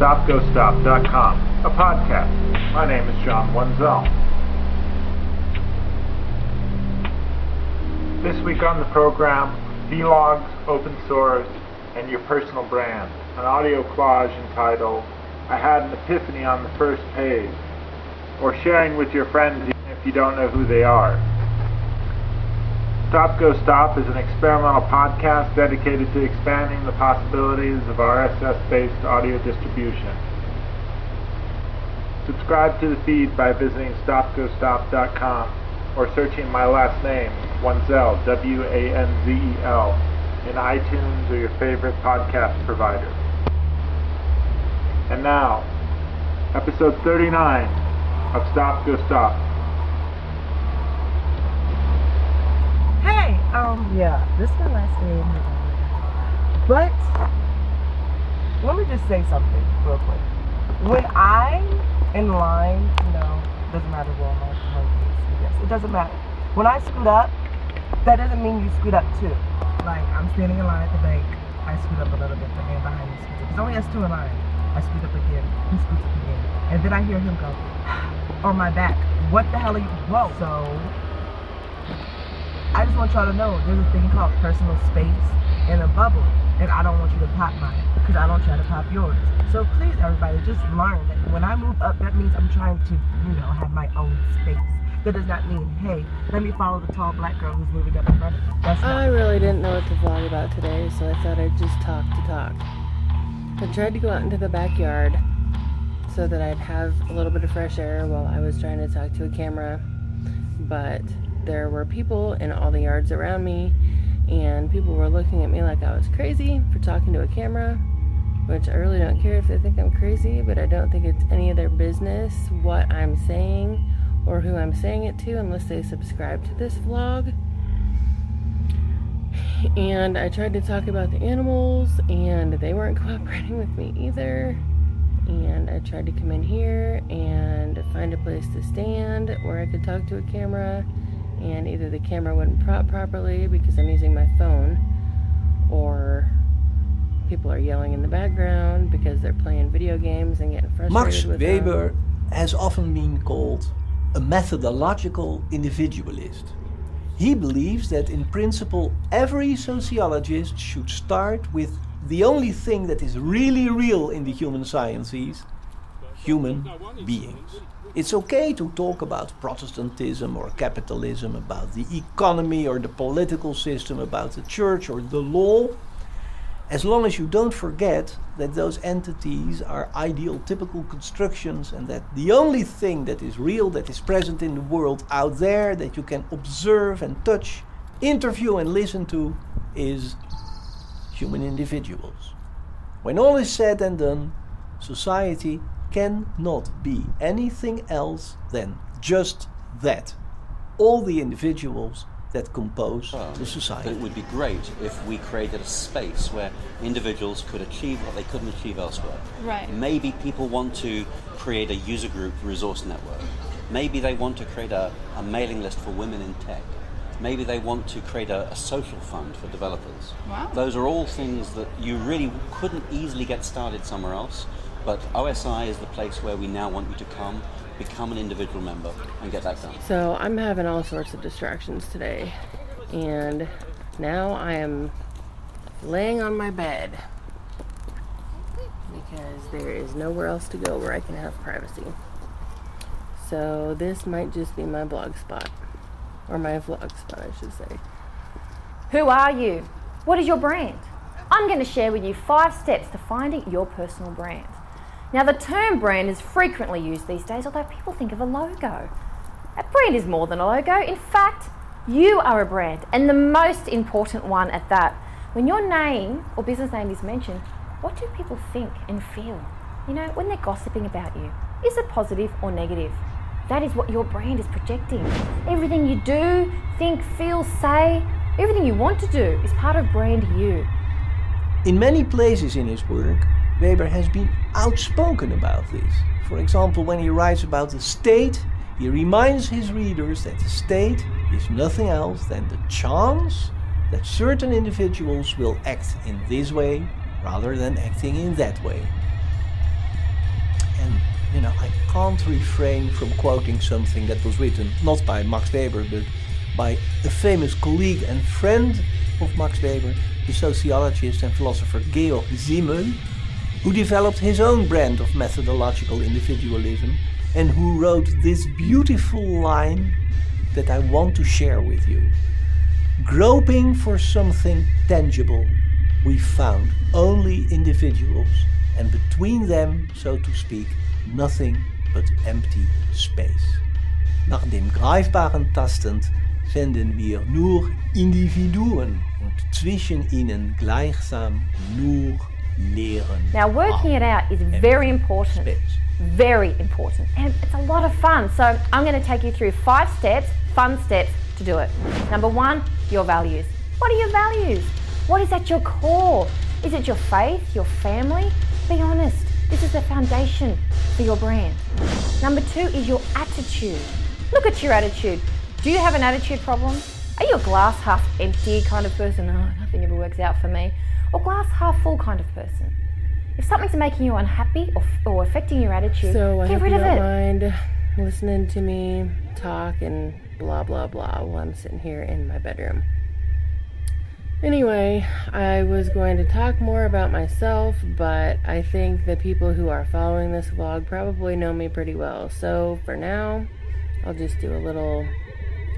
StopGoStop.com, a podcast. My name is John Wenzel. This week on the program, vlogs, open source, and your personal brand. An audio collage entitled, I Had an Epiphany on the First Page, or sharing with your friends even if you don't know who they are. Stop Go Stop is an experimental podcast dedicated to expanding the possibilities of RSS-based audio distribution. Subscribe to the feed by visiting stopgostop.com or searching my last name, Wenzel, W-A-N-Z-E-L, in iTunes or your favorite podcast provider. And now, episode 39 of Stop Go Stop. Hey, um, yeah, this is my last day. But let me just say something real quick. When I'm in line, you know, doesn't matter where I'm at, yes, it doesn't matter. When I screwed up, that doesn't mean you screwed up too. Like I'm standing in line at the bank, I screwed up a little bit, the man behind me scoots up. There's only us two in line. I screwed up again, he scoots up again. And then I hear him go, on my back. What the hell are you? Whoa. So I just want y'all to know there's a thing called personal space in a bubble, and I don't want you to pop mine because I don't try to pop yours. So please, everybody, just learn that when I move up, that means I'm trying to, you know, have my own space. That does not mean, hey, let me follow the tall black girl who's moving up in front of me. That's I really didn't know what to vlog about today, so I thought I'd just talk to talk. I tried to go out into the backyard so that I'd have a little bit of fresh air while I was trying to talk to a camera, but there were people in all the yards around me, and people were looking at me like I was crazy for talking to a camera, which I really don't care if they think I'm crazy, but I don't think it's any of their business what I'm saying or who I'm saying it to unless they subscribe to this vlog. And I tried to talk about the animals, and they weren't cooperating with me either. And I tried to come in here and find a place to stand where I could talk to a camera and either the camera wouldn't prop properly because I'm using my phone, or people are yelling in the background because they're playing video games and getting frustrated Max Weber them. has often been called a methodological individualist. He believes that in principle every sociologist should start with the only thing that is really real in the human sciences human beings. It's okay to talk about Protestantism or capitalism, about the economy or the political system, about the church or the law, as long as you don't forget that those entities are ideal typical constructions and that the only thing that is real, that is present in the world out there, that you can observe and touch, interview and listen to, is human individuals. When all is said and done, society cannot be anything else than just that. All the individuals that compose Oh, the But society. it would be great if we created a space where individuals could achieve what they couldn't achieve elsewhere. Right. Maybe people want to create a user group resource network. Maybe they want to create a, a mailing list for women in tech. Maybe they want to create a, a social fund for developers. Wow. Those are all things that you really couldn't easily get started somewhere else. But OSI is the place where we now want you to come, become an individual member, and get that done. So I'm having all sorts of distractions today, and now I am laying on my bed because there is nowhere else to go where I can have privacy. So this might just be my blog spot, or my vlog spot, I should say. Who are you? What is your brand? I'm going to share with you five steps to finding your personal brand. Now, the term brand is frequently used these days, although people think of a logo. A brand is more than a logo. In fact, you are a brand, and the most important one at that. When your name or business name is mentioned, what do people think and feel? You know, when they're gossiping about you, is it positive or negative? That is what your brand is projecting. Everything you do, think, feel, say, everything you want to do is part of brand you. In many places in his work, Weber has been outspoken about this. For example, when he writes about the state, he reminds his readers that the state is nothing else than the chance that certain individuals will act in this way rather than acting in that way. and you know, I can't refrain from quoting something that was written not by Max Weber, but by a famous colleague and friend of Max Weber, the sociologist and philosopher Georg Simmel, who developed his own brand of methodological individualism and who wrote this beautiful line that I want to share with you. Groping for something tangible, we found only individuals, and between them, so to speak, nothing but empty space. Nach dem Greifbaren tastend finden wir nur Individuen und zwischen ihnen gleichsam nur. Now, working it out is very important. Very important. And it's a lot of fun. So, I'm going to take you through five steps, fun steps to do it. Number one, your values. What are your values? What is at your core? Is it your faith, your family? Be honest. This is the foundation for your brand. Number two is your attitude. Look at your attitude. Do you have an attitude problem? Are you a glass half empty kind of person? Oh, nothing ever works out for me. Or glass half full kind of person? If something's making you unhappy or, or affecting your attitude, So I get hope rid you of don't it. mind listening to me talk and blah blah blah while I'm sitting here in my bedroom. Anyway, I was going to talk more about myself, but I think the people who are following this vlog probably know me pretty well. So for now, I'll just do a little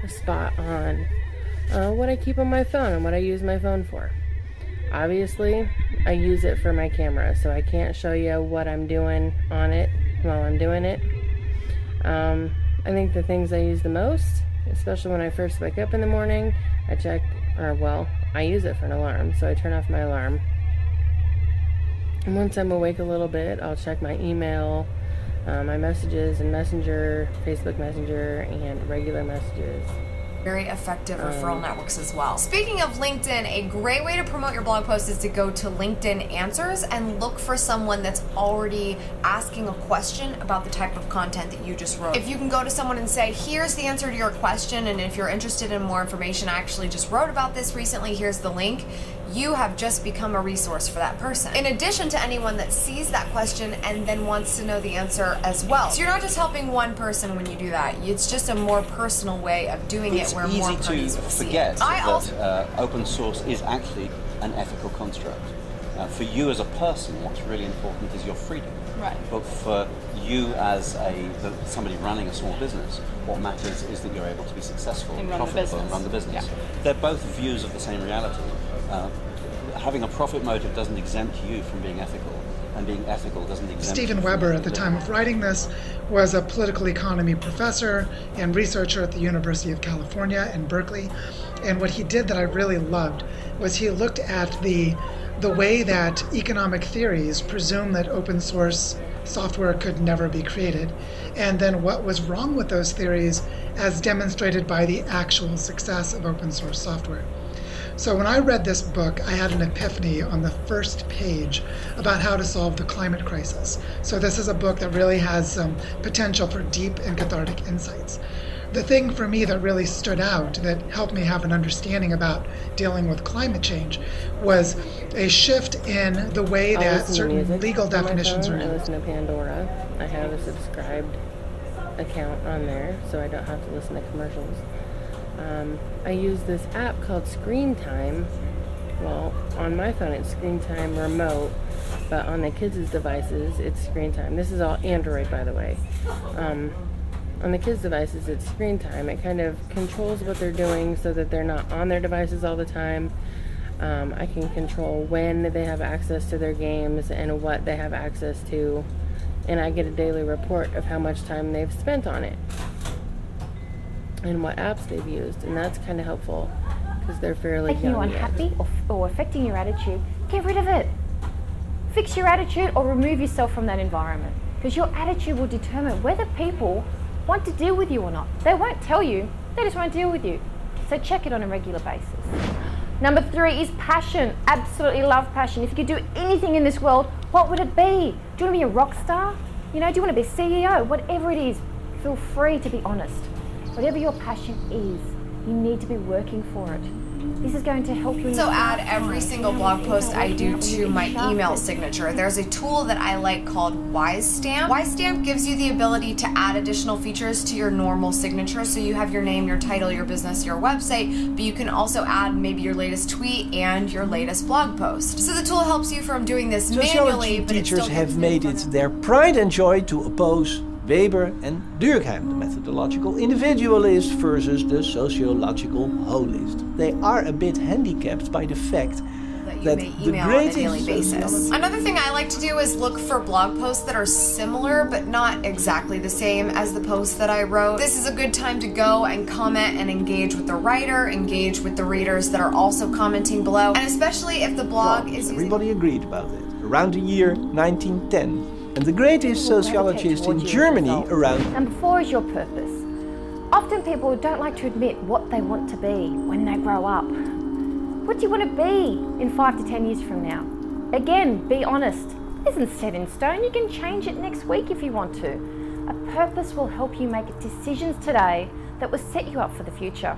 spot on uh, what I keep on my phone and what I use my phone for. Obviously, I use it for my camera, so I can't show you what I'm doing on it while I'm doing it. Um, I think the things I use the most, especially when I first wake up in the morning, I check, or well, I use it for an alarm, so I turn off my alarm. And once I'm awake a little bit, I'll check my email, uh, my messages, and Messenger, Facebook Messenger, and regular messages. Very effective referral networks as well. Speaking of LinkedIn, a great way to promote your blog post is to go to LinkedIn Answers and look for someone that's already asking a question about the type of content that you just wrote. If you can go to someone and say, here's the answer to your question, and if you're interested in more information, I actually just wrote about this recently, here's the link. You have just become a resource for that person. In addition to anyone that sees that question and then wants to know the answer as well. So you're not just helping one person when you do that. It's just a more personal way of doing It's it where more easy to will see forget it. I that also uh, open source is actually an ethical construct. Uh, for you as a person, what's really important is your freedom. Right. But for you as a the, somebody running a small business, what matters is that you're able to be successful, And run the profitable, and run the business. Yeah. They're both views of the same reality. Uh, having a profit motive doesn't exempt you from being ethical, and being ethical doesn't exempt Steven you from Weber, at the time of writing this, was a political economy professor and researcher at the University of California in Berkeley. And what he did that I really loved was he looked at the the way that economic theories presume that open source software could never be created, and then what was wrong with those theories as demonstrated by the actual success of open source software. So when I read this book, I had an epiphany on the first page about how to solve the climate crisis. So this is a book that really has some potential for deep and cathartic insights. The thing for me that really stood out that helped me have an understanding about dealing with climate change was a shift in the way that certain legal definitions phone. are I listen to Pandora. I have a subscribed account on there, so I don't have to listen to commercials. Um, I use this app called Screen Time. Well, on my phone it's Screen Time Remote, but on the kids' devices it's Screen Time. This is all Android, by the way. Um, on the kids' devices it's Screen Time. It kind of controls what they're doing so that they're not on their devices all the time. Um, I can control when they have access to their games and what they have access to, and I get a daily report of how much time they've spent on it and what apps they've used, and that's kind of helpful because they're fairly making you unhappy or, or affecting your attitude, get rid of it. Fix your attitude or remove yourself from that environment because your attitude will determine whether people want to deal with you or not. They won't tell you, they just won't deal with you. So check it on a regular basis. Number three is passion. Absolutely love passion. If you could do anything in this world, what would it be? Do you want to be a rock star? You know, do you want to be a CEO? Whatever it is, feel free to be honest. Whatever your passion is, You need to be working for it. This is going to help you. Also, add every single blog post I do to my email signature. There's a tool that I like called WiseStamp. WiseStamp gives you the ability to add additional features to your normal signature. So you have your name, your title, your business, your website, but you can also add maybe your latest tweet and your latest blog post. So the tool helps you from doing this manually, Sociology but it teachers still have gives you made it their pride and joy to oppose Weber and Durkheim, the methodological individualist versus the sociological holist. They are a bit handicapped by the fact that you that may the email on a greatest daily basis. Another thing I like to do is look for blog posts that are similar but not exactly the same as the post that I wrote. This is a good time to go and comment and engage with the writer, engage with the readers that are also commenting below, and especially if the blog is using Everybody agreed about it. Around the year 1910. And the greatest sociologist in Germany around Number four is your purpose. Often people don't like to admit what they want to be when they grow up. What do you want to be in five to ten years from now? Again, be honest. It isn't set in stone. You can change it next week if you want to. A purpose will help you make decisions today that will set you up for the future.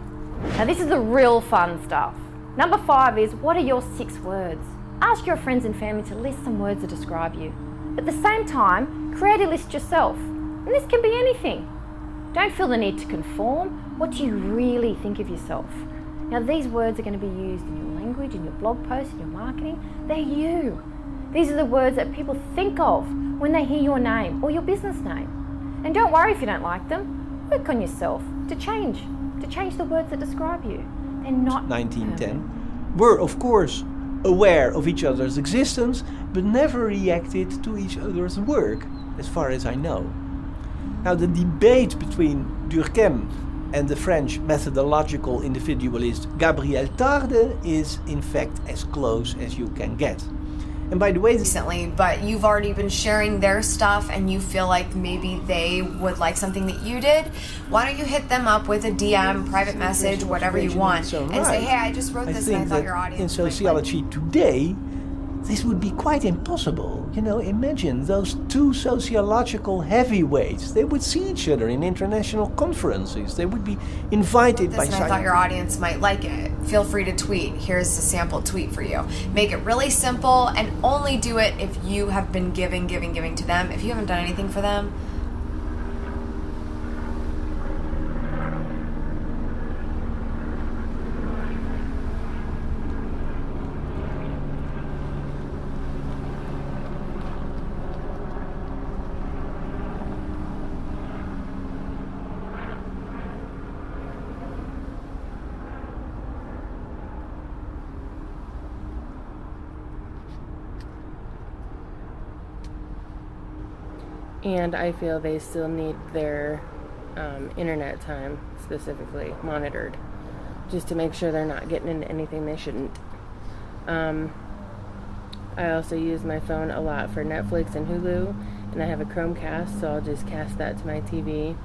Now, this is the real fun stuff. Number five is what are your six words? Ask your friends and family to list some words that describe you. At the same time, create a list yourself. And this can be anything. Don't feel the need to conform. What do you really think of yourself? Now, these words are going to be used in your language, in your blog posts, in your marketing. They're you. These are the words that people think of when they hear your name or your business name. And don't worry if you don't like them. Work on yourself to change, to change the words that describe you. They're not 1910 were, of course, aware of each other's existence, but never reacted to each other's work, as far as I know. Now, the debate between Durkheim and the French methodological individualist Gabriel Tarde is, in fact, as close as you can get. And by the way, recently, but you've already been sharing their stuff and you feel like maybe they would like something that you did, why don't you hit them up with a DM, private message, whatever you want, and say, hey, I just wrote I this and I thought your audience in sociology today, this would be quite impossible. You know, imagine those two sociological heavyweights. They would see each other in international conferences. They would be invited this by and I thought your audience might like it. Feel free to tweet. Here's a sample tweet for you. Make it really simple and only do it if you have been giving, giving, giving to them. If you haven't done anything for them, And I feel they still need their um, internet time specifically monitored just to make sure they're not getting into anything they shouldn't. Um, I also use my phone a lot for Netflix and Hulu, and I have a Chromecast, so I'll just cast that to my TV.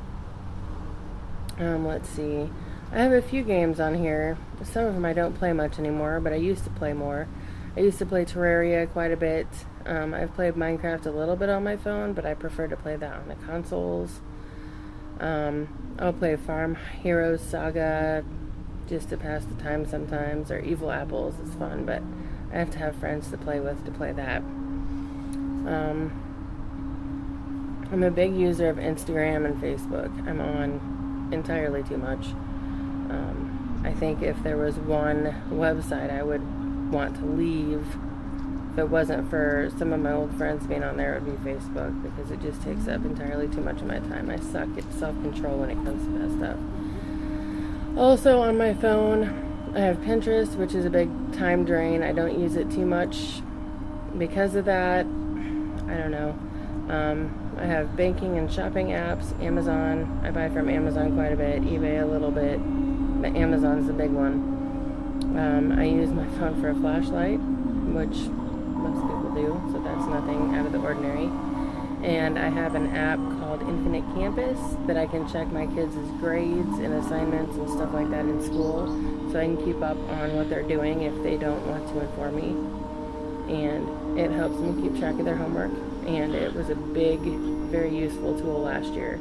Um, let's see. I have a few games on here. Some of them I don't play much anymore, but I used to play more. I used to play Terraria quite a bit. Um, I've played Minecraft a little bit on my phone, but I prefer to play that on the consoles. Um, I'll play Farm Heroes Saga just to pass the time sometimes, or Evil Apples is fun, but I have to have friends to play with to play that. Um, I'm a big user of Instagram and Facebook. I'm on entirely too much. Um, I think if there was one website I would want to leave, if it wasn't for some of my old friends being on there, it would be Facebook because it just takes up entirely too much of my time. I suck at self control when it comes to that stuff. Also, on my phone, I have Pinterest, which is a big time drain. I don't use it too much because of that. I don't know. Um, I have banking and shopping apps, Amazon. I buy from Amazon quite a bit, eBay a little bit, but Amazon's the big one. Um, I use my phone for a flashlight, which most people do, so that's nothing out of the ordinary. And I have an app called Infinite Campus that I can check my kids' grades and assignments and stuff like that in school, so I can keep up on what they're doing if they don't want to inform me. And it helps me keep track of their homework, and it was a big, very useful tool last year.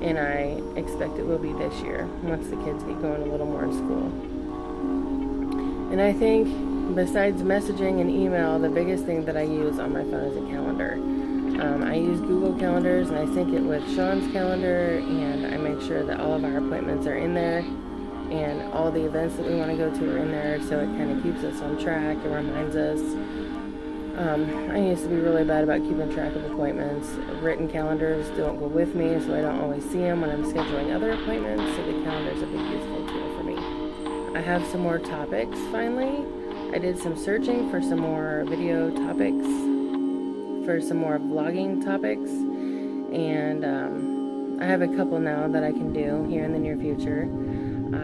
and I expect it will be this year once the kids get going a little more in school. And I think besides messaging and email, the biggest thing that I use on my phone is a calendar. Um, I use Google Calendars and I sync it with Sean's calendar, and I make sure that all of our appointments are in there and all the events that we want to go to are in there, so it kind of keeps us on track and reminds us. Um, I used to be really bad about keeping track of appointments. Written calendars don't go with me, so I don't always see them when I'm scheduling other appointments, so the calendar is a big useful tool for me. I have some more topics finally. I did some searching for some more video topics, for some more vlogging topics, and um, I have a couple now that I can do here in the near future.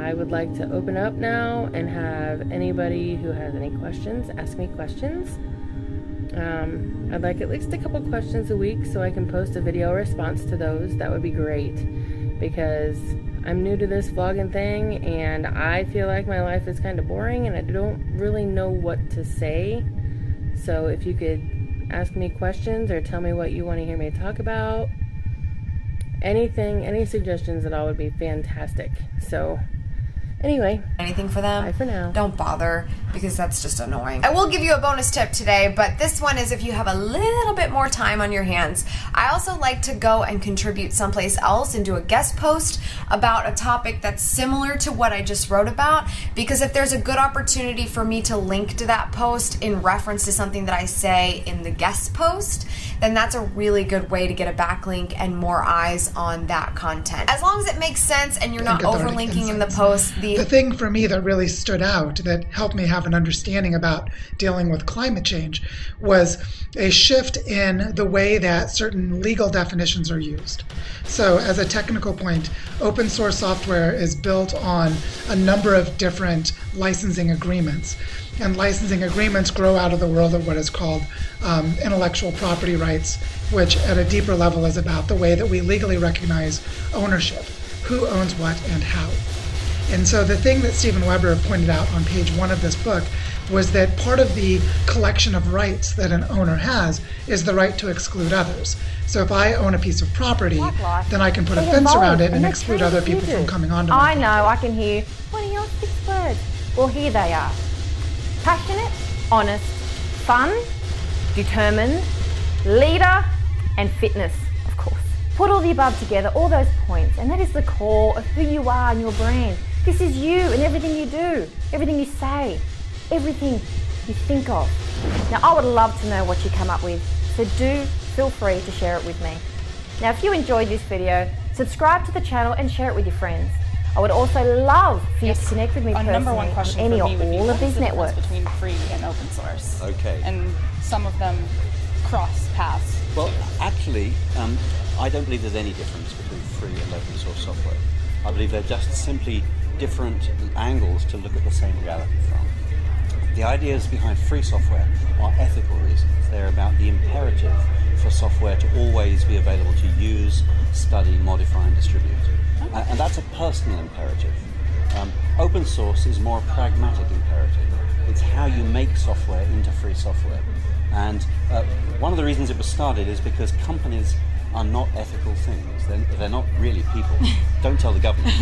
I would like to open up now and have anybody who has any questions ask me questions. Um, I'd like at least a couple questions a week so I can post a video response to those. That would be great because I'm new to this vlogging thing and I feel like my life is kind of boring and I don't really know what to say. So if you could ask me questions or tell me what you want to hear me talk about, anything, any suggestions at all would be fantastic. So Anyway, anything for them? Bye for now. Don't bother because that's just annoying. I will give you a bonus tip today, but this one is if you have a little bit more time on your hands. I also like to go and contribute someplace else and do a guest post about a topic that's similar to what I just wrote about because if there's a good opportunity for me to link to that post in reference to something that I say in the guest post, then that's a really good way to get a backlink and more eyes on that content. As long as it makes sense and you're not overlinking in the post, the the thing for me that really stood out that helped me have an understanding about dealing with climate change was a shift in the way that certain legal definitions are used. So, as a technical point, open source software is built on a number of different licensing agreements. And licensing agreements grow out of the world of what is called um, intellectual property rights, which at a deeper level is about the way that we legally recognize ownership who owns what and how. And so the thing that Steven Weber pointed out on page one of this book was that part of the collection of rights that an owner has is the right to exclude others. So if I own a piece of property, then I can put a fence around it and exclude other people from coming onto my I know, I can hear, what are your six words? Well, here they are. Passionate, honest, fun, determined, leader, and fitness. Of course. Put all the above together, all those points, and that is the core of who you are and your brand. This is you and everything you do, everything you say, everything you think of. Now, I would love to know what you come up with, so do feel free to share it with me. Now, if you enjoyed this video, subscribe to the channel and share it with your friends. I would also love for yes. you to connect with me personally number one question on any or all of these networks. between free and open source. Okay. And some of them cross paths. Well, actually, um, I don't believe there's any difference between free and open source software. I believe they're just simply different angles to look at the same reality from. The ideas behind free software are ethical reasons. They're about the imperative for software to always be available to use, study, modify, and distribute. Uh, and that's a personal imperative. Um, open source is more a pragmatic imperative. It's how you make software into free software. And uh, one of the reasons it was started is because companies are not ethical things. They're, they're not really people. Don't tell the government,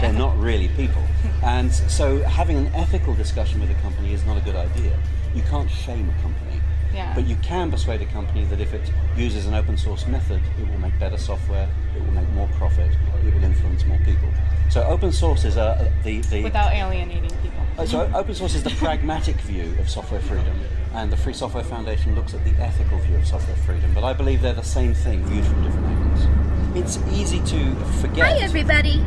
they're not really people. And so having an ethical discussion with a company is not a good idea. You can't shame a company. Yeah. But you can persuade a company that if it uses an open source method, it will make better software, it will make more profit, it will influence more people. So open source is a, the, the without alienating people. Uh, so open source is the pragmatic view of software freedom, and the Free Software Foundation looks at the ethical view of software freedom. But I believe they're the same thing viewed from different angles. It's easy to forget. Hi, everybody.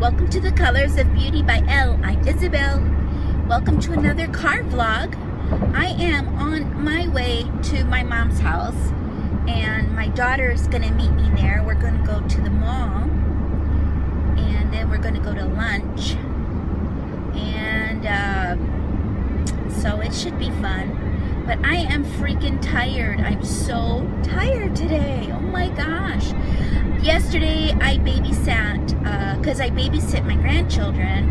Welcome to the Colors of Beauty by Elle. I'm Isabel. Welcome to another car vlog. I am on my way to my mom's house, and my daughter is going to meet me there. We're going to go to the mall, and then we're going to go to lunch. And uh, so it should be fun. But I am freaking tired. I'm so tired today. Oh my gosh. Yesterday I babysat, because uh, I babysit my grandchildren,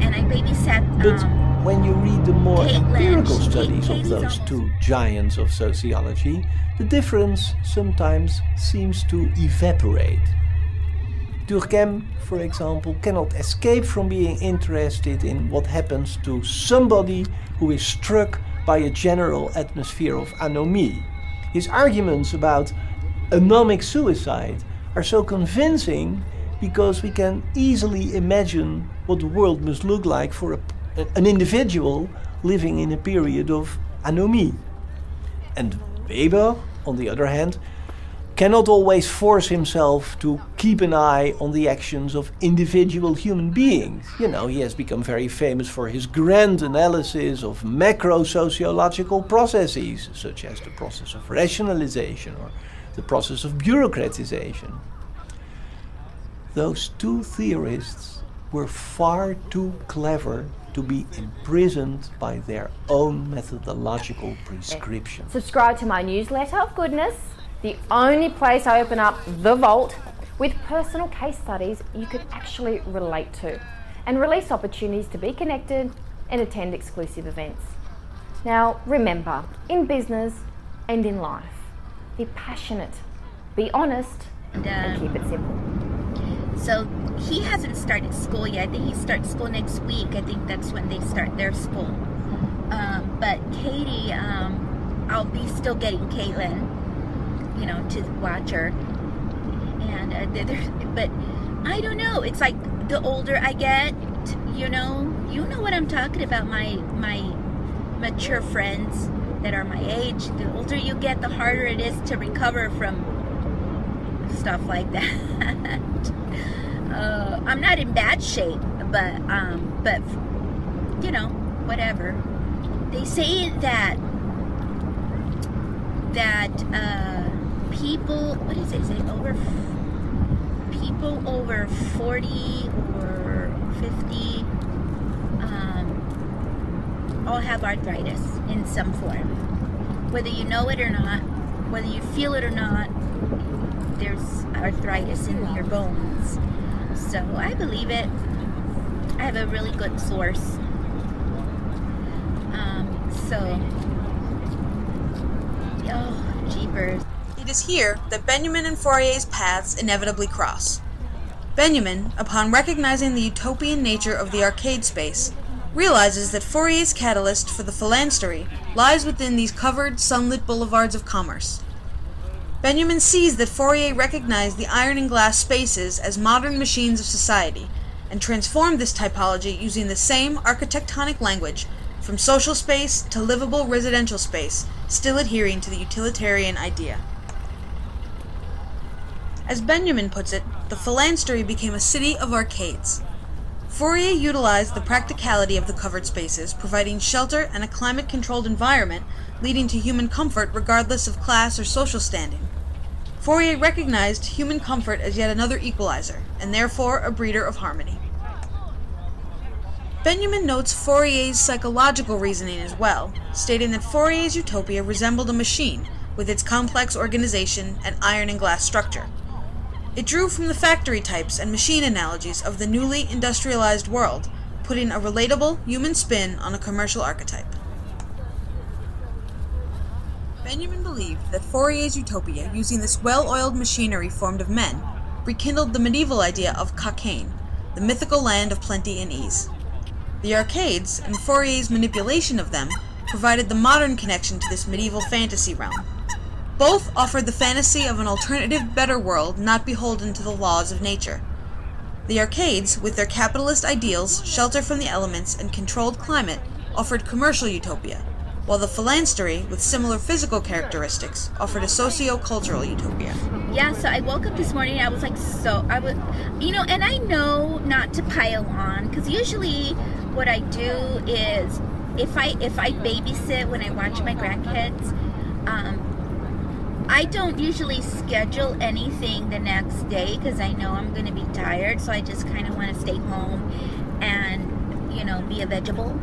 and I babysat. But um, when you read the more Caitlin, empirical studies of those two giants of sociology, the difference sometimes seems to evaporate. Durkheim, for example, cannot escape from being interested in what happens to somebody who is struck by a general atmosphere of anomie. His arguments about anomic suicide are so convincing because we can easily imagine what the world must look like for a, an individual living in a period of anomie. And Weber, on the other hand, cannot always force himself to keep an eye on the actions of individual human beings. You know, he has become very famous for his grand analysis of macro sociological processes, such as the process of rationalization or the process of bureaucratization. Those two theorists were far too clever to be imprisoned by their own methodological prescriptions. Subscribe to my newsletter goodness the only place I open up the vault with personal case studies you can actually relate to and release opportunities to be connected and attend exclusive events. Now, remember, in business and in life, be passionate, be honest, and, and keep it simple. So he hasn't started school yet. I think he starts school next week. I think that's when they start their school. Um, but Katie, um, I'll be still getting Caitlin you know, to watch her. And uh, but I don't know. It's like the older I get, you know, you know what I'm talking about. My my mature friends that are my age. The older you get, the harder it is to recover from stuff like that. uh, I'm not in bad shape, but um, but you know, whatever. They say that that. Uh, people, what is it? Is it over people over 40 or 50 um, all have arthritis in some form. Whether you know it or not, whether you feel it or not, there's arthritis in your bones. So I believe it. I have a really good source. Um, so, oh, jeepers. It is here that Benjamin and Fourier's paths inevitably cross. Benjamin, upon recognizing the utopian nature of the arcade space, realizes that Fourier's catalyst for the phalanstery lies within these covered, sunlit boulevards of commerce. Benjamin sees that Fourier recognized the iron and glass spaces as modern machines of society, and transformed this typology using the same architectonic language from social space to livable residential space, still adhering to the utilitarian idea. As Benjamin puts it, the phalanstery became a city of arcades. Fourier utilized the practicality of the covered spaces, providing shelter and a climate controlled environment leading to human comfort regardless of class or social standing. Fourier recognized human comfort as yet another equalizer, and therefore a breeder of harmony. Benjamin notes Fourier's psychological reasoning as well, stating that Fourier's utopia resembled a machine, with its complex organization and iron and glass structure. It drew from the factory types and machine analogies of the newly industrialized world, putting a relatable human spin on a commercial archetype. Benjamin believed that Fourier's utopia, using this well oiled machinery formed of men, rekindled the medieval idea of Cockaigne, the mythical land of plenty and ease. The arcades, and Fourier's manipulation of them, provided the modern connection to this medieval fantasy realm. Both offered the fantasy of an alternative, better world not beholden to the laws of nature. The arcades, with their capitalist ideals, shelter from the elements, and controlled climate, offered commercial utopia, while the phalanstery, with similar physical characteristics, offered a socio-cultural utopia. Yeah, so I woke up this morning, I was like, so, I was, you know, and I know not to pile on, because usually what I do is, if I, if I babysit when I watch my grandkids, um, I don't usually schedule anything the next day because I know I'm going to be tired. So I just kind of want to stay home and, you know, be a vegetable.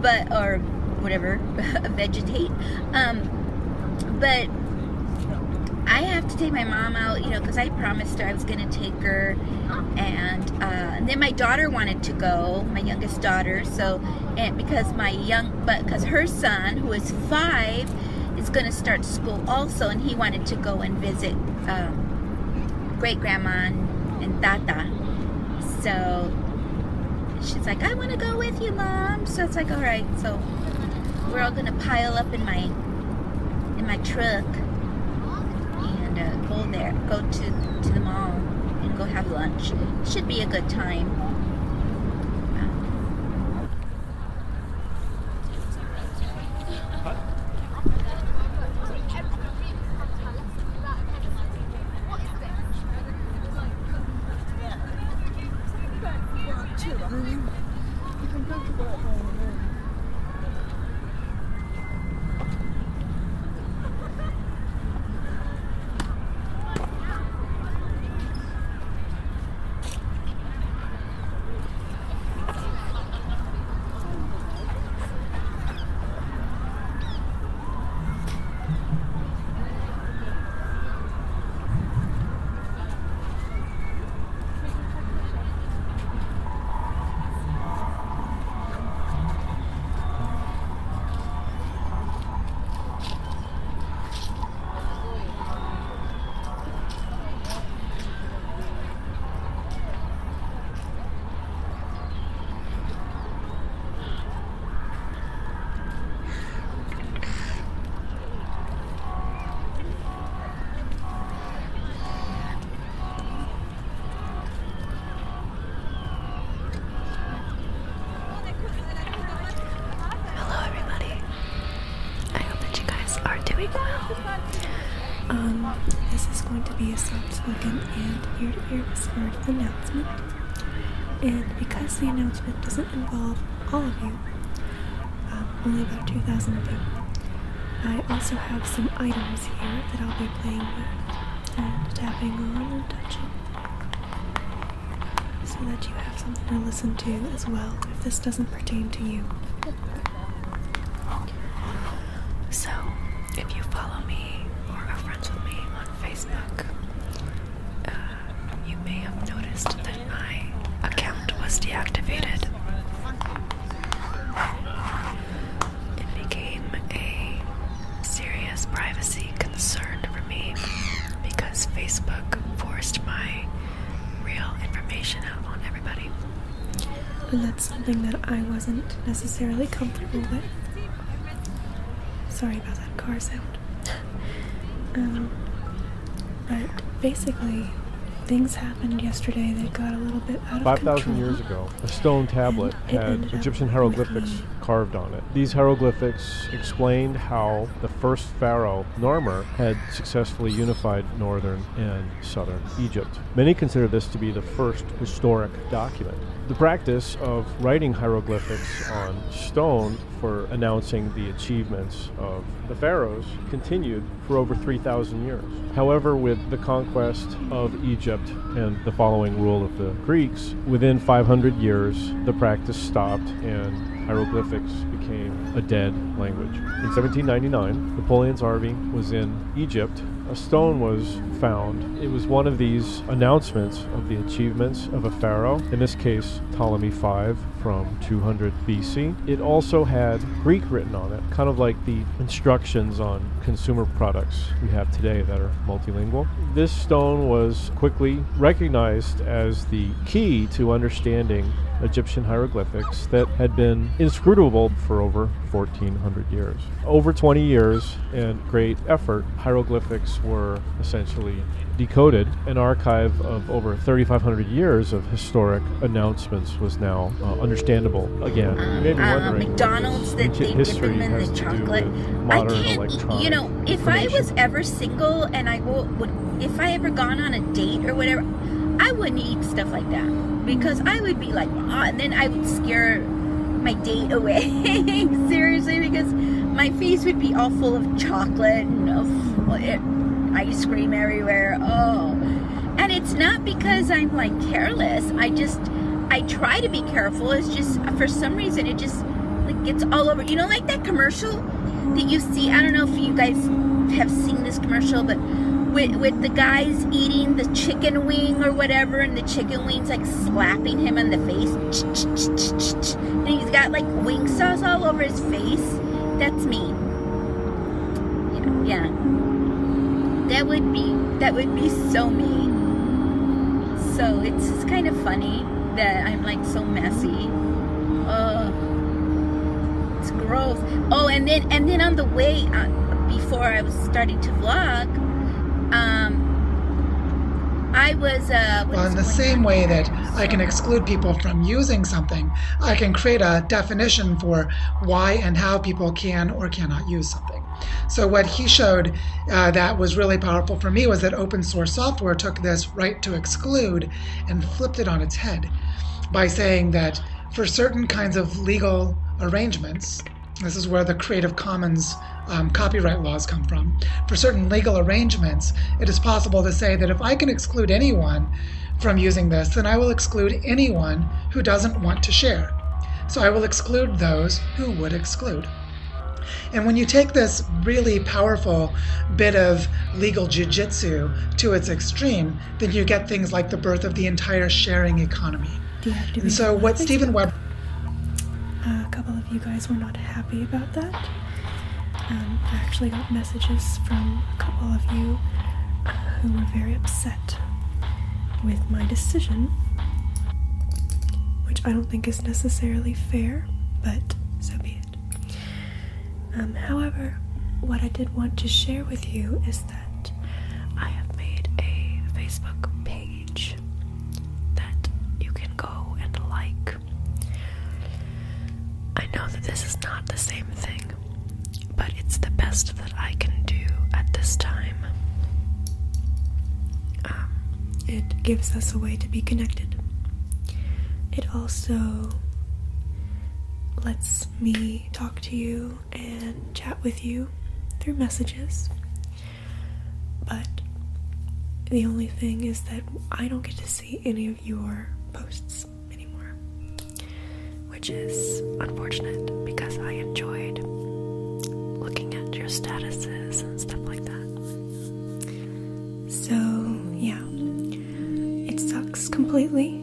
but, or whatever, vegetate. Um, but I have to take my mom out, you know, because I promised her I was going to take her. And, uh, and then my daughter wanted to go, my youngest daughter. So, and because my young, but because her son, who is five, is going to start school also, and he wanted to go and visit um, great grandma and Tata. So she's like, I want to go with you, mom. So it's like, all right. So we're all gonna pile up in my in my truck and uh, go there, go to to the mall and go have lunch. Should be a good time. Hello, everybody. I hope that you guys are doing well. Um, this is going to be soft-spoken and ear-to-ear whispered announcement. And because the announcement doesn't involve all of you, um, only about 2,000 of you, I also have some items here that I'll be playing with and tapping on and touching so that you have something to listen to as well if this doesn't pertain to you. So, if you follow me or are friends with me on Facebook, uh, you may have noticed that my account was deactivated. It became a serious privacy concern for me because Facebook forced my real information out on everybody. And that's something that I wasn't necessarily comfortable with. Sorry about that car sound. um, but basically, things happened yesterday that got a little bit out of control. 5,000 years ago, a stone tablet had Egyptian hieroglyphics carved on it. These hieroglyphics explained how the first pharaoh, Narmer, had successfully unified northern and southern Egypt. Many consider this to be the first historic document. The practice of writing hieroglyphics on stone for announcing the achievements of the pharaohs continued for over 3,000 years. However, with the conquest of Egypt and the following rule of the Greeks, within 500 years, the practice stopped and hieroglyphics became a dead language. In 1799, Napoleon's army was in Egypt. A stone was found. It was one of these announcements of the achievements of a pharaoh, in this case, Ptolemy V from 200 BC. It also had Greek written on it, kind of like the instructions on consumer products we have today that are multilingual. This stone was quickly recognized as the key to understanding Egyptian hieroglyphics that had been inscrutable for over 1400 years. Over 20 years and great effort, hieroglyphics were essentially decoded. An archive of over 3,500 years of historic announcements was now uh, understandable again. You may be uh, wondering what McDonald's that they ancient dip history them in the chocolate. I modern can't, you know, if I was ever single and I wo- would, if I ever gone on a date or whatever, I wouldn't eat stuff like that because I would be like, ah, and then I would scare my date away. Seriously, because my face would be all full of chocolate and of ice cream everywhere. Oh, and it's not because I'm like careless. I just I try to be careful. It's just for some reason it just like gets all over. You know, like that commercial that you see. I don't know if you guys have seen this commercial, but with with the guys eating the chicken wing or whatever, and the chicken wing's like slapping him in the face, and he's got like wing sauce all over his face. That's me. Yeah, yeah. That would be that would be so me. so it's, it's kind of funny that I'm like so messy. Uh, it's gross. Oh, and then and then on the way uh, before I was starting to vlog, um, I was uh, Well, in the same on way that I can exclude people from using something, I can create a definition for why and how people can or cannot use something. So, what he showed uh, that was really powerful for me was that open source software took this right to exclude and flipped it on its head by saying that for certain kinds of legal arrangements, this is where the Creative Commons um, copyright laws come from. For certain legal arrangements, it is possible to say that if I can exclude anyone from using this, then I will exclude anyone who doesn't want to share. So I will exclude those who would exclude. And when you take this really powerful bit of legal jujitsu to its extreme, then you get things like the birth of the entire sharing economy. Do you have to be And so, what? Steven Webb A couple of you guys were not happy about that. Um, I actually got messages from a couple of you uh, who were very upset with my decision, which I don't think is necessarily fair, but so be it. Um, however, what I did want to share with you is that I have made a Facebook page that you can go and like. I know that this is not the same thing, but it's the best that I can do at this time. Um, it gives us a way to be connected. It also lets me talk to you and chat with you through messages. But the only thing is that I don't get to see any of your posts anymore, which is unfortunate because I enjoyed looking at your statuses and stuff like that. So, yeah, it sucks completely.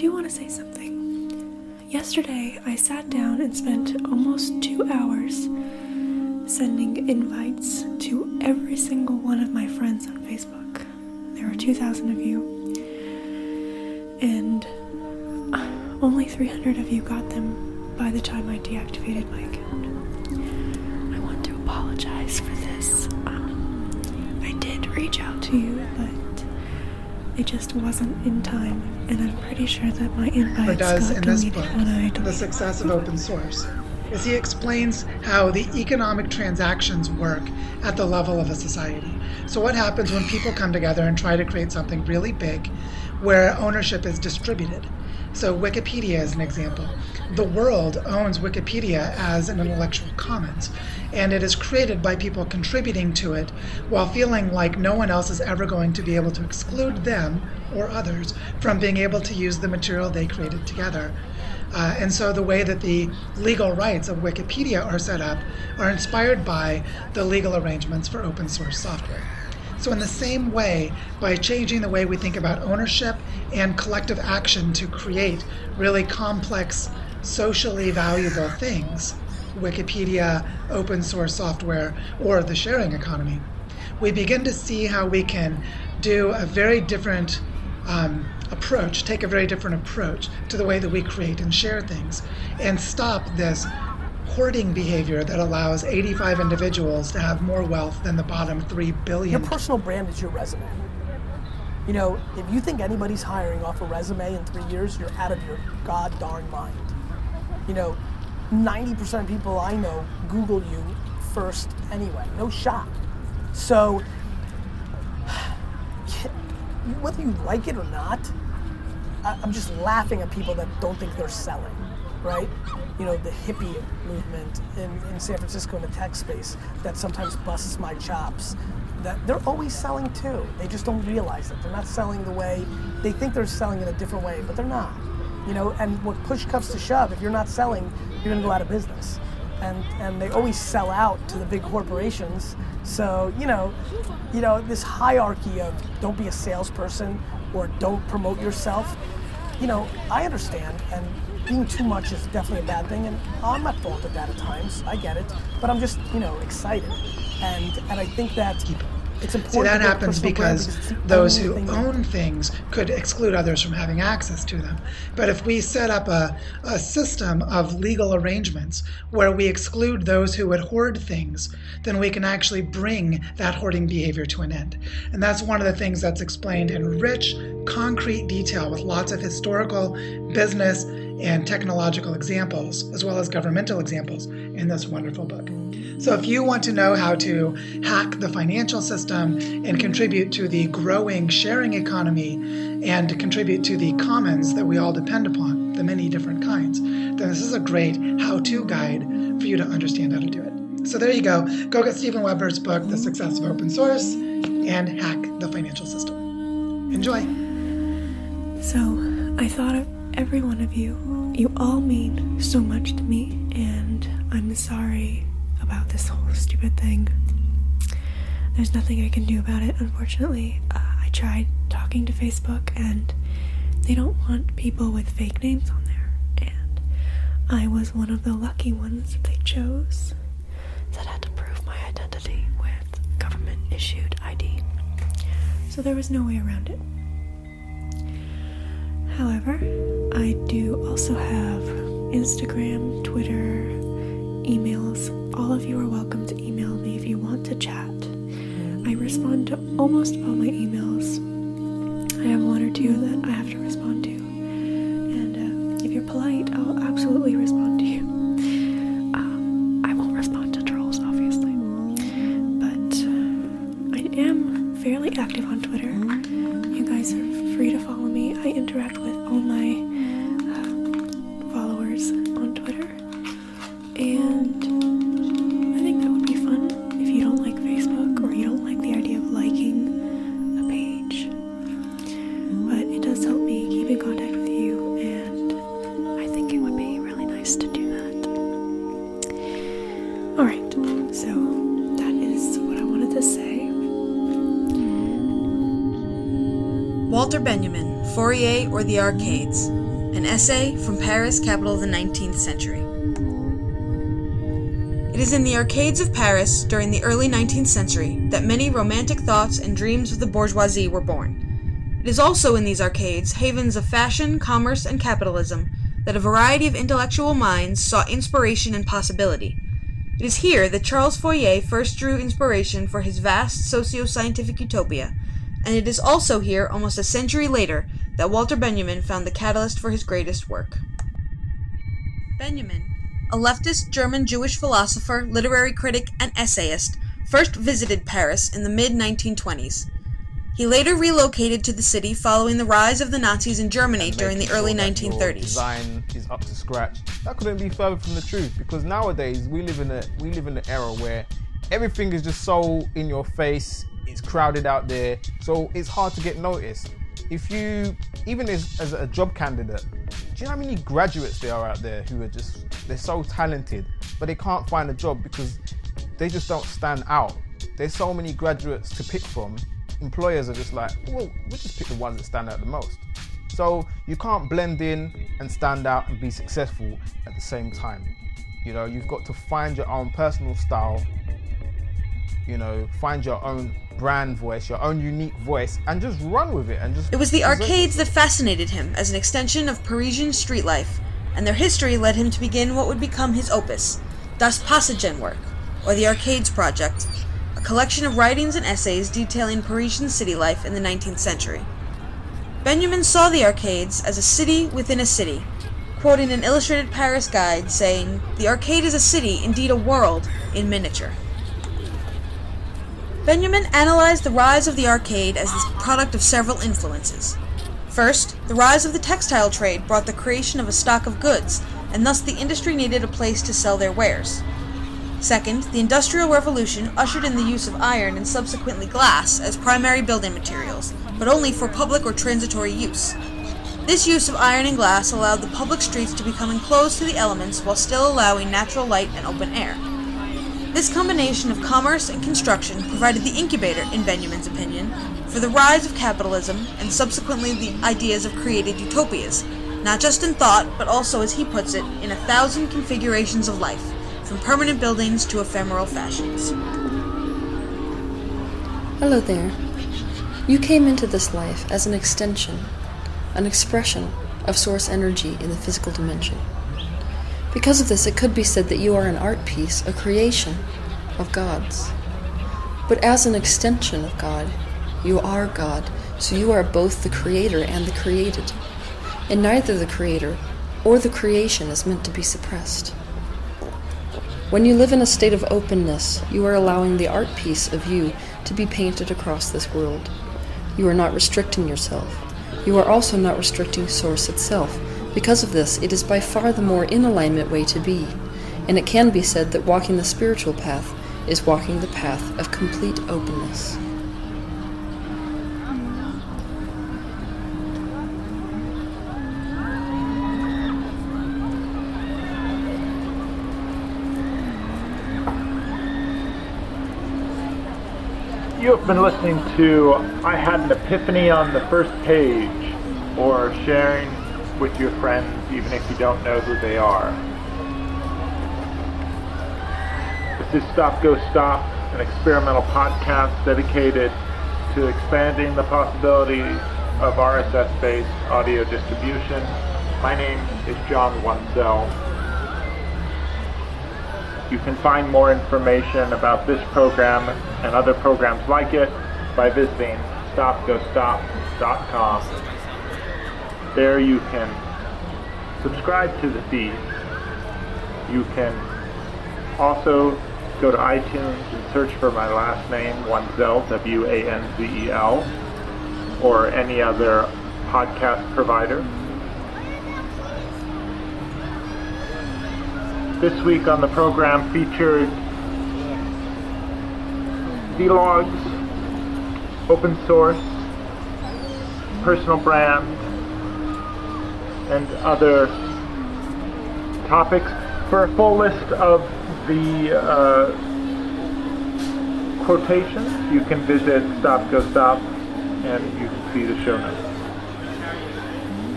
Do want to say something. Yesterday, I sat down and spent almost two hours sending invites to every single one of my friends on Facebook. There are 2,000 of you. And uh, only 300 of you got them by the time I deactivated my account. It just wasn't in time, and I'm pretty sure that my invites does got in this book, when I The Success of Open Source, is he explains how the economic transactions work at the level of a society. So, what happens when people come together and try to create something really big where ownership is distributed? So, Wikipedia is an example. The world owns Wikipedia as an intellectual commons, and it is created by people contributing to it while feeling like no one else is ever going to be able to exclude them or others from being able to use the material they created together. Uh, and so the way that the legal rights of Wikipedia are set up are inspired by the legal arrangements for open source software. So, in the same way, by changing the way we think about ownership and collective action to create really complex, socially valuable things, Wikipedia, open source software, or the sharing economy, we begin to see how we can do a very different um, approach, take a very different approach to the way that we create and share things, and stop this hoarding behavior that allows 85 individuals to have more wealth than the bottom 3 billion. Your personal brand is your resume. You know, if you think anybody's hiring off a resume in three years, you're out of your god darn mind. You know, 90% of people I know Google you first anyway. No shot. So, whether you like it or not, I'm just laughing at people that don't think they're selling, right? You know, the hippie movement in, in San Francisco in the tech space that sometimes busts my chops. That they're always selling too. They just don't realize it. They're not selling the way they think they're selling in a different way, but they're not. You know, and when push comes to shove, if you're not selling, you're gonna go out of business. and and they always sell out to the big corporations. So you know, you know this hierarchy of don't be a salesperson or don't promote yourself. You know, I understand, and being too much is definitely a bad thing, and I'm at fault at that at times. I get it, but I'm just you know excited, and and I think that. See, that to build a happens brand because those who thing own things could exclude others from having access to them. But if we set up a, a system of legal arrangements where we exclude those who would hoard things, then we can actually bring that hoarding behavior to an end. And that's one of the things that's explained in rich, concrete detail with lots of historical, business, and technological examples, as well as governmental examples, in this wonderful book. So, if you want to know how to hack the financial system and contribute to the growing sharing economy and contribute to the commons that we all depend upon, the many different kinds, then this is a great how to guide for you to understand how to do it. So, there you go. Go get Steven Weber's book, The Success of Open Source, and hack the financial system. Enjoy. So, I thought of every one of you. You all mean so much to me, and I'm sorry about this whole stupid thing. There's nothing I can do about it, unfortunately. Uh, I tried talking to Facebook, and they don't want people with fake names on there. And I was one of the lucky ones that they chose that had to prove my identity with government issued ID. So there was no way around it. However, I do also have Instagram, Twitter, emails. All of you are welcome to email me if you want to chat. I respond to almost all my emails. I have one or two that I have to respond to. Or the Arcades, an essay from Paris, capital of the 19th century. It is in the arcades of Paris during the early 19th century that many romantic thoughts and dreams of the bourgeoisie were born. It is also in these arcades, havens of fashion, commerce, and capitalism, that a variety of intellectual minds sought inspiration and possibility. It is here that Charles Fourier first drew inspiration for his vast socio scientific utopia, and it is also here, almost a century later, that Walter Benjamin found the catalyst for his greatest work. Benjamin, a leftist German Jewish philosopher, literary critic, and essayist, first visited Paris in the mid 1920s. He later relocated to the city following the rise of the Nazis in Germany during the early making sure that 1930s. Design is up to scratch. That couldn't be further from the truth because nowadays we live in a we live in an era where everything is just so in your face. It's crowded out there, so it's hard to get noticed. If you even as, as a job candidate, do you know how many graduates there are out there who are just they're so talented, but they can't find a job because they just don't stand out. There's so many graduates to pick from. Employers are just like, well, we just pick the ones that stand out the most. So you can't blend in and stand out and be successful at the same time. You know, you've got to find your own personal style. You know, find your own brand voice, your own unique voice, and just run with it. And just It was the arcades that fascinated him as an extension of Parisian street life, and their history led him to begin what would become his opus, Das Passagenwerk, or the Arcades Project, a collection of writings and essays detailing Parisian city life in the 19th century. Benjamin saw the arcades as a city within a city, quoting an illustrated Paris guide saying, The arcade is a city, indeed a world, in miniature. Benjamin analyzed the rise of the arcade as the product of several influences. First, the rise of the textile trade brought the creation of a stock of goods, and thus the industry needed a place to sell their wares. Second, the Industrial Revolution ushered in the use of iron and subsequently glass as primary building materials, but only for public or transitory use. This use of iron and glass allowed the public streets to become enclosed to the elements while still allowing natural light and open air. This combination of commerce and construction provided the incubator, in Benjamin's opinion, for the rise of capitalism and subsequently the ideas of created utopias, not just in thought, but also, as he puts it, in a thousand configurations of life, from permanent buildings to ephemeral fashions. Hello there. You came into this life as an extension, an expression of source energy in the physical dimension. Because of this, it could be said that you are an art piece, a creation of God's. But as an extension of God, you are God, so you are both the creator and the created. And neither the creator or the creation is meant to be suppressed. When you live in a state of openness, you are allowing the art piece of you to be painted across this world. You are not restricting yourself. You are also not restricting Source itself. Because of this, it is by far the more in alignment way to be. And it can be said that walking the spiritual path is walking the path of complete openness. You have been listening to I Had an Epiphany on the First Page, or sharing with your friends even if you don't know who they are. This is Stop Go Stop, an experimental podcast dedicated to expanding the possibilities of RSS based audio distribution. My name is John Wanzel. You can find more information about this program and other programs like it by visiting stopgostop.com. There you can subscribe to the feed. You can also go to iTunes and search for my last name, Wanzel, W-A-N-Z-E-L, or any other podcast provider. This week on the program featured vlogs, open source, personal brand, and other topics. For a full list of the uh, quotations, you can visit Stop Go Stop and you can see the show notes.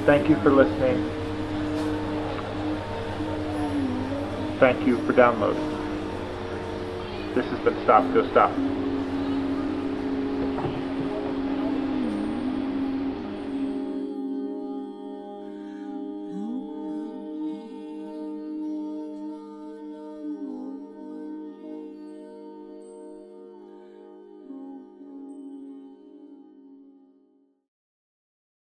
Thank you for listening. Thank you for downloading. This has been Stop Go Stop.